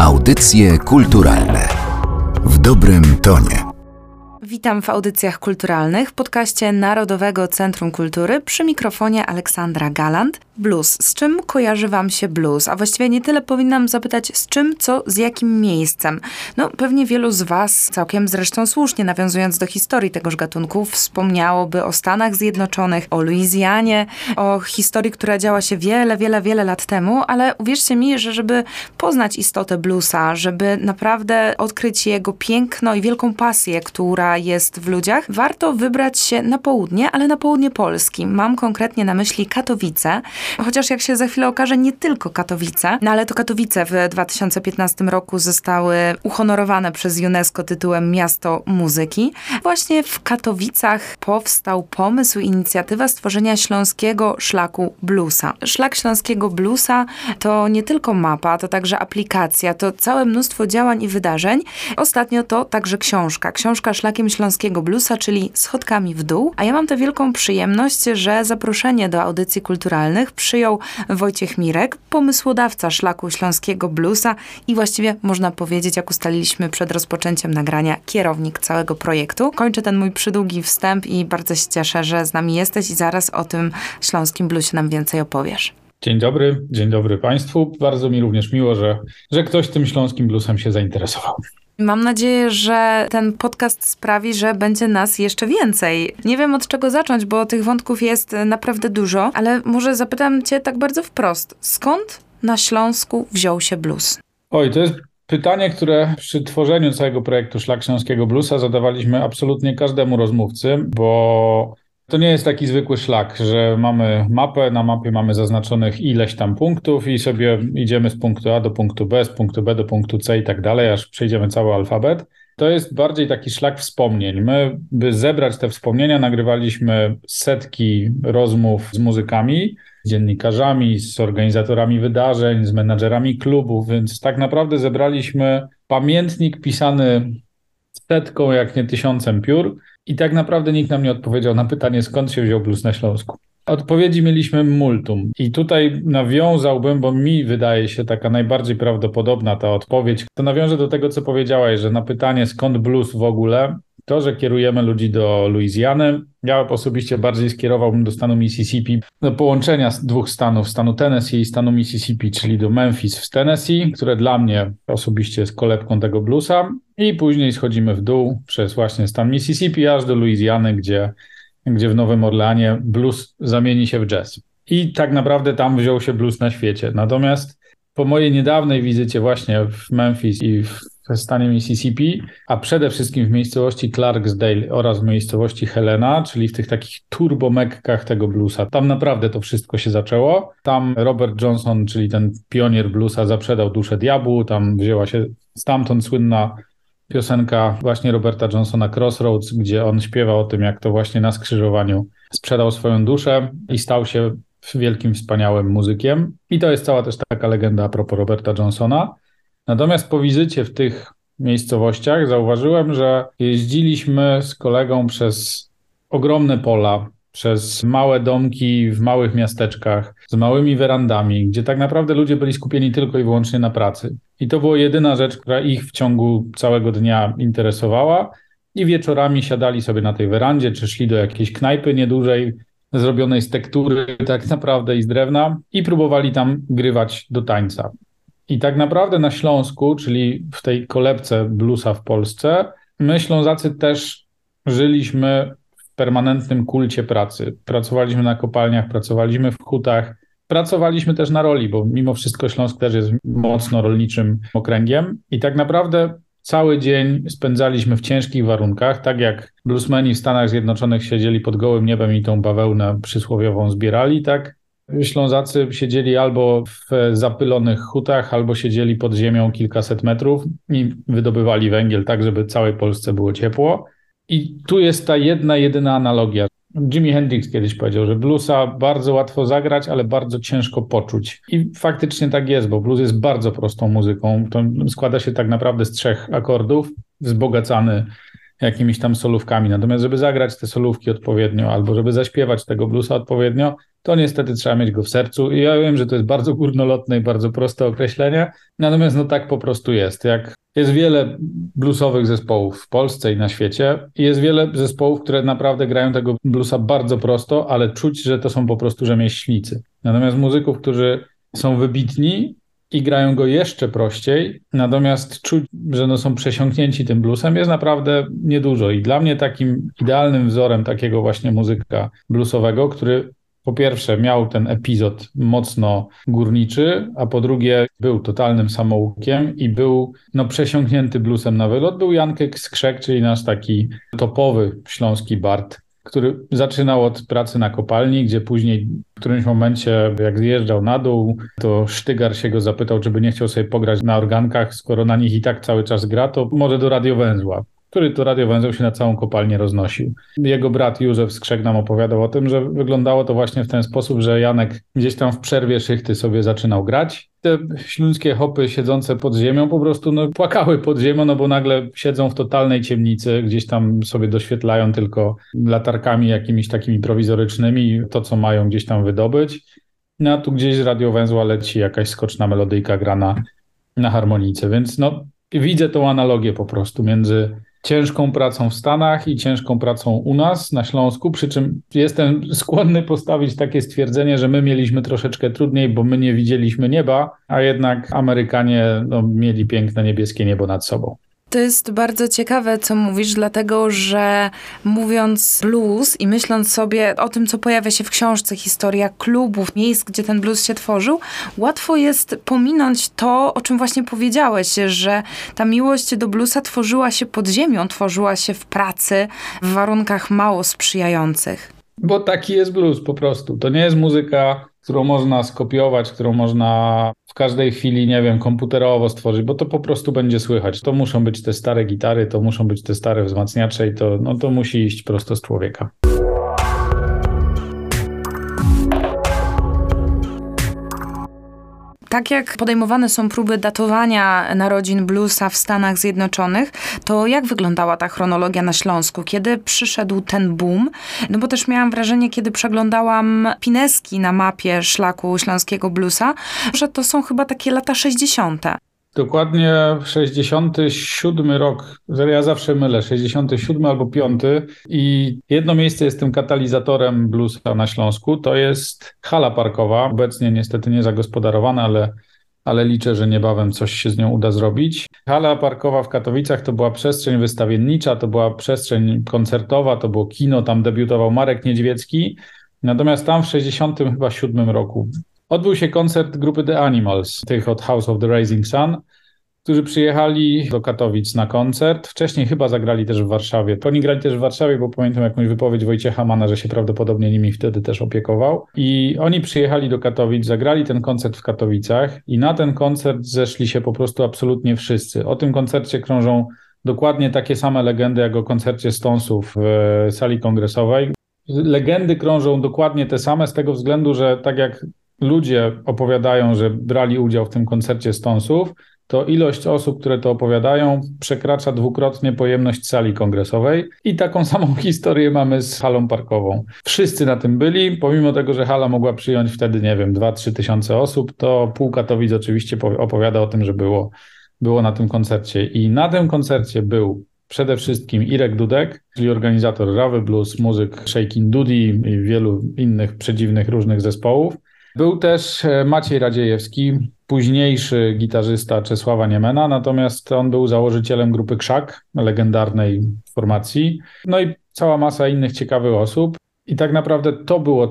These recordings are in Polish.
Audycje kulturalne w dobrym tonie. Witam w audycjach kulturalnych, podcaście Narodowego Centrum Kultury przy mikrofonie Aleksandra Galant. Blues. Z czym kojarzy Wam się blues? A właściwie nie tyle powinnam zapytać, z czym, co, z jakim miejscem. No, pewnie wielu z Was, całkiem zresztą słusznie, nawiązując do historii tegoż gatunku, wspomniałoby o Stanach Zjednoczonych, o Luizjanie, o historii, która działa się wiele, wiele, wiele lat temu, ale uwierzcie mi, że żeby poznać istotę bluesa, żeby naprawdę odkryć jego piękno i wielką pasję, która jest w ludziach, warto wybrać się na południe, ale na południe Polski. Mam konkretnie na myśli Katowice, chociaż jak się za chwilę okaże, nie tylko Katowice, no ale to Katowice w 2015 roku zostały uhonorowane przez UNESCO tytułem Miasto Muzyki. Właśnie w Katowicach powstał pomysł, inicjatywa stworzenia śląskiego szlaku bluesa. Szlak śląskiego bluesa to nie tylko mapa, to także aplikacja, to całe mnóstwo działań i wydarzeń. Ostatnio to także książka. Książka Szlakiem śląskiego bluesa, czyli schodkami w dół. A ja mam tę wielką przyjemność, że zaproszenie do audycji kulturalnych przyjął Wojciech Mirek, pomysłodawca szlaku śląskiego bluesa i właściwie można powiedzieć, jak ustaliliśmy przed rozpoczęciem nagrania, kierownik całego projektu. Kończę ten mój przydługi wstęp i bardzo się cieszę, że z nami jesteś i zaraz o tym śląskim bluesie nam więcej opowiesz. Dzień dobry, dzień dobry Państwu. Bardzo mi również miło, że, że ktoś tym śląskim bluesem się zainteresował. Mam nadzieję, że ten podcast sprawi, że będzie nas jeszcze więcej. Nie wiem od czego zacząć, bo tych wątków jest naprawdę dużo, ale może zapytam Cię tak bardzo wprost. Skąd na Śląsku wziął się blues? Oj, to jest pytanie, które przy tworzeniu całego projektu Szlak Śląskiego Bluesa zadawaliśmy absolutnie każdemu rozmówcy, bo to nie jest taki zwykły szlak, że mamy mapę, na mapie mamy zaznaczonych ileś tam punktów i sobie idziemy z punktu A do punktu B, z punktu B do punktu C i tak dalej, aż przejdziemy cały alfabet. To jest bardziej taki szlak wspomnień. My, by zebrać te wspomnienia, nagrywaliśmy setki rozmów z muzykami, z dziennikarzami, z organizatorami wydarzeń, z menadżerami klubów, więc tak naprawdę zebraliśmy pamiętnik pisany setką, jak nie tysiącem piór i tak naprawdę nikt nam nie odpowiedział na pytanie, skąd się wziął blues na Śląsku. Odpowiedzi mieliśmy multum. I tutaj nawiązałbym, bo mi wydaje się taka najbardziej prawdopodobna ta odpowiedź. To nawiążę do tego, co powiedziałaś, że na pytanie, skąd blues w ogóle, to, że kierujemy ludzi do Luizjany, ja osobiście bardziej skierowałbym do stanu Mississippi, do połączenia dwóch stanów, stanu Tennessee i stanu Mississippi, czyli do Memphis w Tennessee, które dla mnie osobiście jest kolebką tego bluesa. I później schodzimy w dół przez właśnie stan Mississippi aż do Luizjany, gdzie, gdzie w Nowym Orleanie blues zamieni się w jazz. I tak naprawdę tam wziął się blues na świecie. Natomiast po mojej niedawnej wizycie właśnie w Memphis i w w stanie Mississippi, a przede wszystkim w miejscowości Clarksdale oraz w miejscowości Helena, czyli w tych takich turbomekkach tego bluesa. Tam naprawdę to wszystko się zaczęło. Tam Robert Johnson, czyli ten pionier bluesa, zaprzedał duszę diabłu, tam wzięła się stamtąd słynna piosenka właśnie Roberta Johnsona Crossroads, gdzie on śpiewa o tym, jak to właśnie na skrzyżowaniu sprzedał swoją duszę i stał się wielkim, wspaniałym muzykiem. I to jest cała też taka legenda a propos Roberta Johnsona. Natomiast po wizycie w tych miejscowościach zauważyłem, że jeździliśmy z kolegą przez ogromne pola, przez małe domki w małych miasteczkach, z małymi werandami, gdzie tak naprawdę ludzie byli skupieni tylko i wyłącznie na pracy. I to była jedyna rzecz, która ich w ciągu całego dnia interesowała. I wieczorami siadali sobie na tej werandzie, czy szli do jakiejś knajpy niedużej, zrobionej z tektury tak naprawdę i z drewna, i próbowali tam grywać do tańca. I tak naprawdę na Śląsku, czyli w tej kolebce bluesa w Polsce, my Ślązacy też żyliśmy w permanentnym kulcie pracy. Pracowaliśmy na kopalniach, pracowaliśmy w hutach, pracowaliśmy też na roli, bo mimo wszystko Śląsk też jest mocno rolniczym okręgiem. I tak naprawdę cały dzień spędzaliśmy w ciężkich warunkach, tak jak bluesmeni w Stanach Zjednoczonych siedzieli pod gołym niebem i tą bawełnę przysłowiową zbierali, tak Ślązacy siedzieli albo w zapylonych hutach, albo siedzieli pod ziemią kilkaset metrów i wydobywali węgiel tak, żeby całej Polsce było ciepło. I tu jest ta jedna, jedyna analogia. Jimi Hendrix kiedyś powiedział, że bluesa bardzo łatwo zagrać, ale bardzo ciężko poczuć. I faktycznie tak jest, bo blues jest bardzo prostą muzyką. To składa się tak naprawdę z trzech akordów, wzbogacany jakimiś tam solówkami. Natomiast, żeby zagrać te solówki odpowiednio albo żeby zaśpiewać tego bluesa odpowiednio, to niestety trzeba mieć go w sercu. I ja wiem, że to jest bardzo górnolotne i bardzo proste określenie, natomiast no tak po prostu jest. Jak jest wiele bluesowych zespołów w Polsce i na świecie, i jest wiele zespołów, które naprawdę grają tego bluesa bardzo prosto, ale czuć, że to są po prostu rzemieślnicy. Natomiast muzyków, którzy są wybitni i grają go jeszcze prościej, natomiast czuć, że no są przesiąknięci tym bluesem jest naprawdę niedużo. I dla mnie takim idealnym wzorem takiego właśnie muzyka bluesowego, który po pierwsze miał ten epizod mocno górniczy, a po drugie był totalnym samoukiem i był no, przesiąknięty bluesem na wylot, był Janek Skrzek, czyli nasz taki topowy śląski Bart, który zaczynał od pracy na kopalni, gdzie później w którymś momencie, jak zjeżdżał na dół, to Sztygar się go zapytał, czy by nie chciał sobie pograć na organkach, skoro na nich i tak cały czas gra, to może do radiowęzła który to radiowęzeł się na całą kopalnię roznosił. Jego brat Józef Skrzek nam opowiadał o tym, że wyglądało to właśnie w ten sposób, że Janek gdzieś tam w przerwie szychty sobie zaczynał grać. Te śląskie hopy siedzące pod ziemią po prostu no, płakały pod ziemią, no bo nagle siedzą w totalnej ciemnicy, gdzieś tam sobie doświetlają tylko latarkami jakimiś takimi prowizorycznymi to, co mają gdzieś tam wydobyć. No a tu gdzieś z radiowęzła leci jakaś skoczna melodyjka grana na harmonice, więc no widzę tą analogię po prostu między ciężką pracą w Stanach i ciężką pracą u nas na Śląsku, przy czym jestem skłonny postawić takie stwierdzenie, że my mieliśmy troszeczkę trudniej, bo my nie widzieliśmy nieba, a jednak Amerykanie no, mieli piękne niebieskie niebo nad sobą. To jest bardzo ciekawe, co mówisz, dlatego że mówiąc blues i myśląc sobie o tym, co pojawia się w książce, historia klubów, miejsc, gdzie ten blues się tworzył, łatwo jest pominąć to, o czym właśnie powiedziałeś, że ta miłość do bluesa tworzyła się pod ziemią, tworzyła się w pracy, w warunkach mało sprzyjających. Bo taki jest blues po prostu. To nie jest muzyka, którą można skopiować, którą można w każdej chwili, nie wiem, komputerowo stworzyć, bo to po prostu będzie słychać. To muszą być te stare gitary, to muszą być te stare wzmacniacze i to, no, to musi iść prosto z człowieka. Tak jak podejmowane są próby datowania narodzin bluesa w Stanach Zjednoczonych, to jak wyglądała ta chronologia na Śląsku? Kiedy przyszedł ten boom? No bo też miałam wrażenie, kiedy przeglądałam pineski na mapie szlaku śląskiego bluesa, że to są chyba takie lata 60. Dokładnie 67 rok, ja zawsze mylę, 67 albo 5 i jedno miejsce jest tym katalizatorem bluesa na Śląsku, to jest hala parkowa, obecnie niestety nie zagospodarowana, ale, ale liczę, że niebawem coś się z nią uda zrobić. Hala parkowa w Katowicach to była przestrzeń wystawiennicza, to była przestrzeń koncertowa, to było kino, tam debiutował Marek Niedźwiecki, Natomiast tam w 67 roku odbył się koncert grupy The Animals, tych od House of the Rising Sun, którzy przyjechali do Katowic na koncert. Wcześniej chyba zagrali też w Warszawie. Oni grali też w Warszawie, bo pamiętam jakąś wypowiedź Wojciecha Mana, że się prawdopodobnie nimi wtedy też opiekował. I oni przyjechali do Katowic, zagrali ten koncert w Katowicach i na ten koncert zeszli się po prostu absolutnie wszyscy. O tym koncercie krążą dokładnie takie same legendy jak o koncercie Stonesów w sali kongresowej. Legendy krążą dokładnie te same z tego względu, że tak jak ludzie opowiadają, że brali udział w tym koncercie Stonesów, to ilość osób, które to opowiadają, przekracza dwukrotnie pojemność sali kongresowej. I taką samą historię mamy z halą parkową. Wszyscy na tym byli, pomimo tego, że hala mogła przyjąć wtedy, nie wiem, 2-3 tysiące osób, to pół Katowic oczywiście opowiada o tym, że było, było na tym koncercie. I na tym koncercie był przede wszystkim Irek Dudek, czyli organizator Rawy Blues, muzyk Shaking Dudy i wielu innych przedziwnych różnych zespołów. Był też e, Maciej Radziejewski, późniejszy gitarzysta Czesława Niemena, natomiast on był założycielem grupy Krzak, legendarnej formacji. No i cała masa innych ciekawych osób. I tak naprawdę to było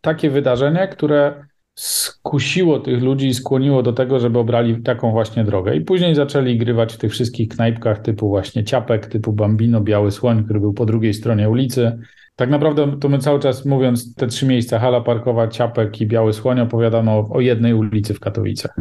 takie wydarzenie, które skusiło tych ludzi i skłoniło do tego, żeby obrali taką właśnie drogę. I później zaczęli grywać w tych wszystkich knajpkach typu właśnie Ciapek, typu Bambino, Biały Słoń, który był po drugiej stronie ulicy. Tak naprawdę to my cały czas mówiąc te trzy miejsca, hala parkowa, Ciapek i Biały Słoń opowiadamy o, o jednej ulicy w Katowicach.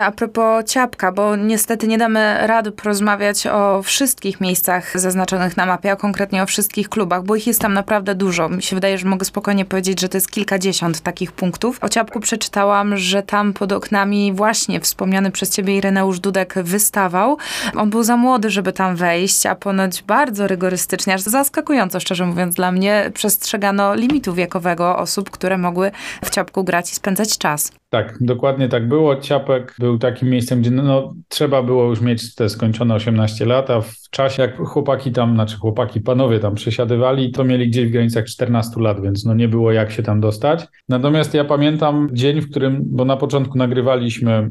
A propos ciapka, bo niestety nie damy rady porozmawiać o wszystkich miejscach zaznaczonych na mapie, a konkretnie o wszystkich klubach, bo ich jest tam naprawdę dużo. Mi się wydaje, że mogę spokojnie powiedzieć, że to jest kilkadziesiąt takich punktów. O ciapku przeczytałam, że tam pod oknami właśnie wspomniany przez ciebie Ireneusz Dudek wystawał. On był za młody, żeby tam wejść, a ponoć bardzo rygorystycznie, aż zaskakująco szczerze mówiąc dla mnie, przestrzegano limitu wiekowego osób, które mogły w ciapku grać i spędzać czas. Tak, dokładnie tak było. Ciapek był takim miejscem, gdzie no, trzeba było już mieć te skończone 18 lat, a w czasie jak chłopaki tam, znaczy chłopaki, panowie tam przesiadywali, to mieli gdzieś w granicach 14 lat, więc no nie było jak się tam dostać. Natomiast ja pamiętam dzień, w którym, bo na początku nagrywaliśmy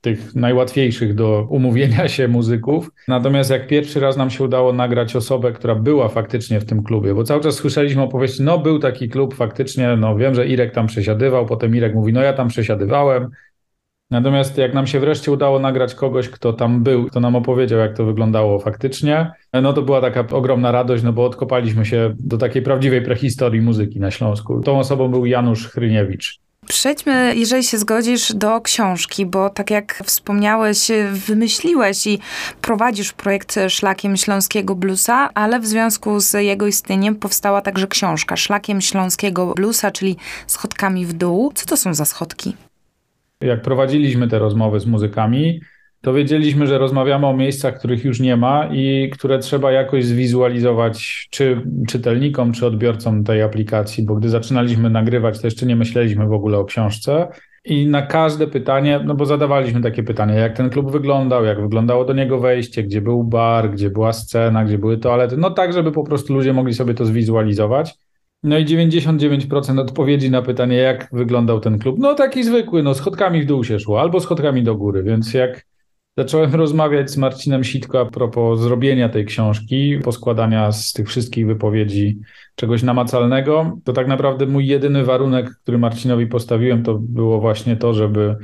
tych najłatwiejszych do umówienia się muzyków. Natomiast jak pierwszy raz nam się udało nagrać osobę, która była faktycznie w tym klubie, bo cały czas słyszeliśmy opowieści, no był taki klub faktycznie, no wiem, że Irek tam przesiadywał, potem Irek mówi, no ja tam przesiadywałem. Natomiast jak nam się wreszcie udało nagrać kogoś, kto tam był, kto nam opowiedział, jak to wyglądało faktycznie, no to była taka ogromna radość, no bo odkopaliśmy się do takiej prawdziwej prehistorii muzyki na Śląsku. Tą osobą był Janusz Chryniewicz. Przejdźmy, jeżeli się zgodzisz, do książki, bo tak jak wspomniałeś, wymyśliłeś i prowadzisz projekt Szlakiem Śląskiego Bluesa, ale w związku z jego istnieniem powstała także książka Szlakiem Śląskiego Bluesa, czyli Schodkami w dół. Co to są za schodki? Jak prowadziliśmy te rozmowy z muzykami, to wiedzieliśmy, że rozmawiamy o miejscach, których już nie ma i które trzeba jakoś zwizualizować czy czytelnikom, czy odbiorcom tej aplikacji, bo gdy zaczynaliśmy nagrywać, to jeszcze nie myśleliśmy w ogóle o książce. I na każde pytanie, no bo zadawaliśmy takie pytania, jak ten klub wyglądał, jak wyglądało do niego wejście, gdzie był bar, gdzie była scena, gdzie były toalety, no tak, żeby po prostu ludzie mogli sobie to zwizualizować. No i 99% odpowiedzi na pytanie, jak wyglądał ten klub, no taki zwykły, no schodkami w dół się szło, albo schodkami do góry, więc jak Zacząłem rozmawiać z Marcinem Sitko a propos zrobienia tej książki, poskładania z tych wszystkich wypowiedzi czegoś namacalnego. To tak naprawdę mój jedyny warunek, który Marcinowi postawiłem, to było właśnie to, żeby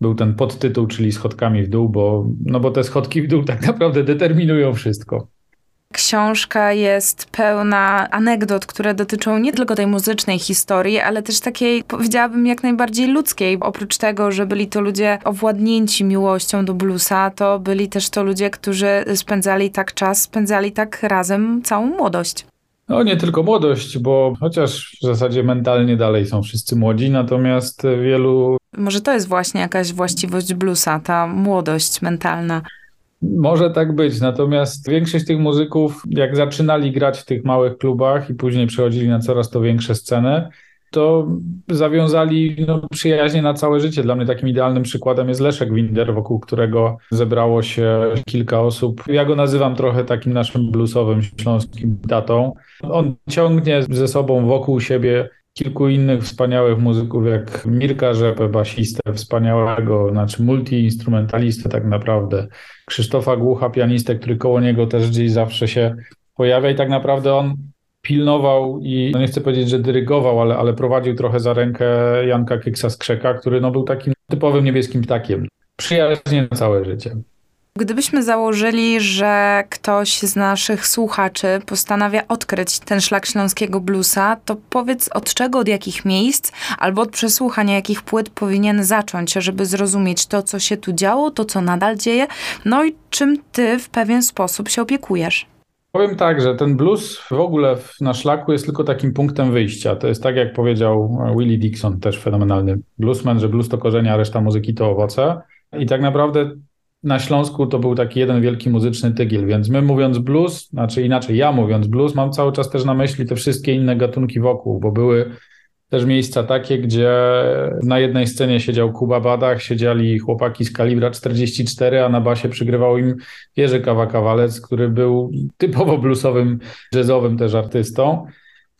był ten podtytuł, czyli schodkami w dół, bo, no bo te schodki w dół tak naprawdę determinują wszystko. Książka jest pełna anegdot, które dotyczą nie tylko tej muzycznej historii, ale też takiej, powiedziałabym, jak najbardziej ludzkiej. Oprócz tego, że byli to ludzie owładnięci miłością do bluesa, to byli też to ludzie, którzy spędzali tak czas, spędzali tak razem całą młodość. No nie tylko młodość, bo chociaż w zasadzie mentalnie dalej są wszyscy młodzi, natomiast wielu. Może to jest właśnie jakaś właściwość bluesa, ta młodość mentalna. Może tak być, natomiast większość tych muzyków, jak zaczynali grać w tych małych klubach i później przechodzili na coraz to większe sceny, to zawiązali no, przyjaźnie na całe życie. Dla mnie takim idealnym przykładem jest Leszek Winder, wokół którego zebrało się kilka osób. Ja go nazywam trochę takim naszym bluesowym śląskim datą. On ciągnie ze sobą wokół siebie kilku innych wspaniałych muzyków, jak Mirka Rzepę, basistę wspaniałego, znaczy multiinstrumentalistę tak naprawdę, Krzysztofa Głucha, pianistę, który koło niego też gdzieś zawsze się pojawia i tak naprawdę on pilnował i, no nie chcę powiedzieć, że dyrygował, ale, ale prowadził trochę za rękę Janka Kyksa z Krzeka, który no był takim typowym niebieskim ptakiem. Przyjaźnie na całe życie. Gdybyśmy założyli, że ktoś z naszych słuchaczy postanawia odkryć ten szlak śląskiego bluesa, to powiedz od czego, od jakich miejsc albo od przesłuchania jakich płyt powinien zacząć, żeby zrozumieć to, co się tu działo, to, co nadal dzieje, no i czym ty w pewien sposób się opiekujesz. Powiem tak, że ten blues w ogóle na szlaku jest tylko takim punktem wyjścia. To jest tak, jak powiedział Willie Dixon, też fenomenalny bluesman, że blues to korzenie, a reszta muzyki to owoce. I tak naprawdę na Śląsku to był taki jeden wielki muzyczny tygiel, więc my mówiąc blues, znaczy inaczej, ja mówiąc blues, mam cały czas też na myśli te wszystkie inne gatunki wokół, bo były też miejsca takie, gdzie na jednej scenie siedział Kuba Badach, siedzieli chłopaki z kalibra 44, a na basie przygrywał im Jerzy Kawa-Kawalec, który był typowo bluesowym, jazzowym też artystą.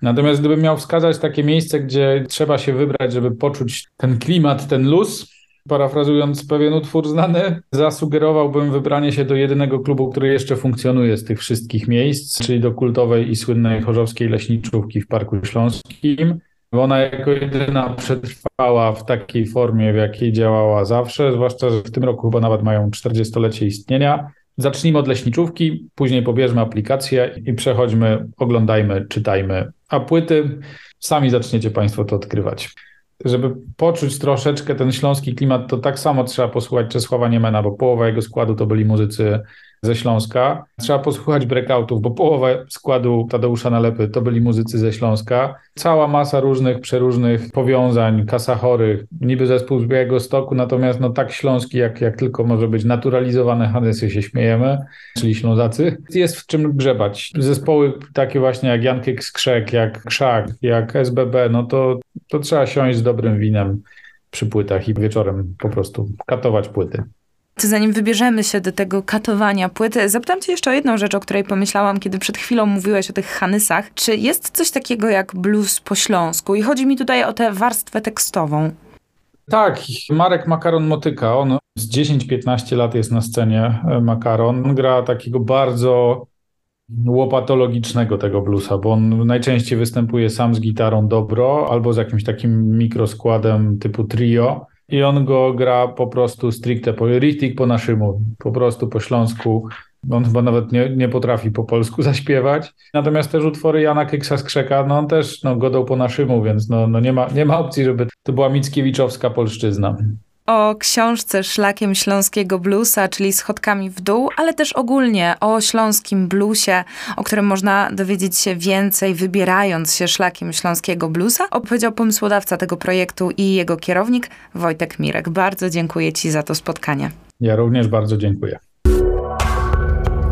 Natomiast gdybym miał wskazać takie miejsce, gdzie trzeba się wybrać, żeby poczuć ten klimat, ten luz, parafrazując pewien utwór znany, zasugerowałbym wybranie się do jedynego klubu, który jeszcze funkcjonuje z tych wszystkich miejsc, czyli do kultowej i słynnej chorzowskiej leśniczówki w Parku Śląskim. Ona jako jedyna przetrwała w takiej formie, w jakiej działała zawsze, zwłaszcza, że w tym roku chyba nawet mają 40-lecie istnienia. Zacznijmy od leśniczówki, później pobierzmy aplikację i przechodźmy, oglądajmy, czytajmy, a płyty sami zaczniecie Państwo to odkrywać. Żeby poczuć troszeczkę ten śląski klimat, to tak samo trzeba posłuchać Czesława Niemena, bo połowa jego składu to byli muzycy ze Śląska. Trzeba posłuchać breakoutów, bo połowa składu Tadeusza Nalepy to byli muzycy ze Śląska. Cała masa różnych, przeróżnych powiązań, kasachorych, niby zespół z Białego Stoku, natomiast no tak śląski, jak, jak tylko może być naturalizowane Hanysy się śmiejemy, czyli Ślązacy. Jest w czym grzebać. Zespoły takie właśnie jak Jankiek Skrzek, jak Krzak, jak SBB, no to, to trzeba siąść z dobrym winem przy płytach i wieczorem po prostu katować płyty zanim wybierzemy się do tego katowania płyty, zapytam cię jeszcze o jedną rzecz, o której pomyślałam, kiedy przed chwilą mówiłeś o tych Hanysach. Czy jest coś takiego jak blues po śląsku? I chodzi mi tutaj o tę warstwę tekstową. Tak, Marek Makaron Motyka, on z 10-15 lat jest na scenie e, Makaron. On gra takiego bardzo łopatologicznego tego bluesa, bo on najczęściej występuje sam z gitarą dobro albo z jakimś takim mikroskładem typu trio i on go gra po prostu stricte po richtig po naszemu, po prostu po śląsku. On chyba nawet nie, nie potrafi po polsku zaśpiewać. Natomiast też utwory Jana Kyksa Skrzeka, no on też no, godał po naszemu, więc no, no nie, ma, nie ma opcji, żeby to była Mickiewiczowska polszczyzna o książce Szlakiem Śląskiego Bluesa, czyli Schodkami w dół, ale też ogólnie o śląskim bluesie, o którym można dowiedzieć się więcej, wybierając się Szlakiem Śląskiego Bluesa, opowiedział pomysłodawca tego projektu i jego kierownik Wojtek Mirek. Bardzo dziękuję Ci za to spotkanie. Ja również bardzo dziękuję.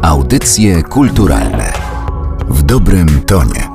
Audycje kulturalne w dobrym tonie.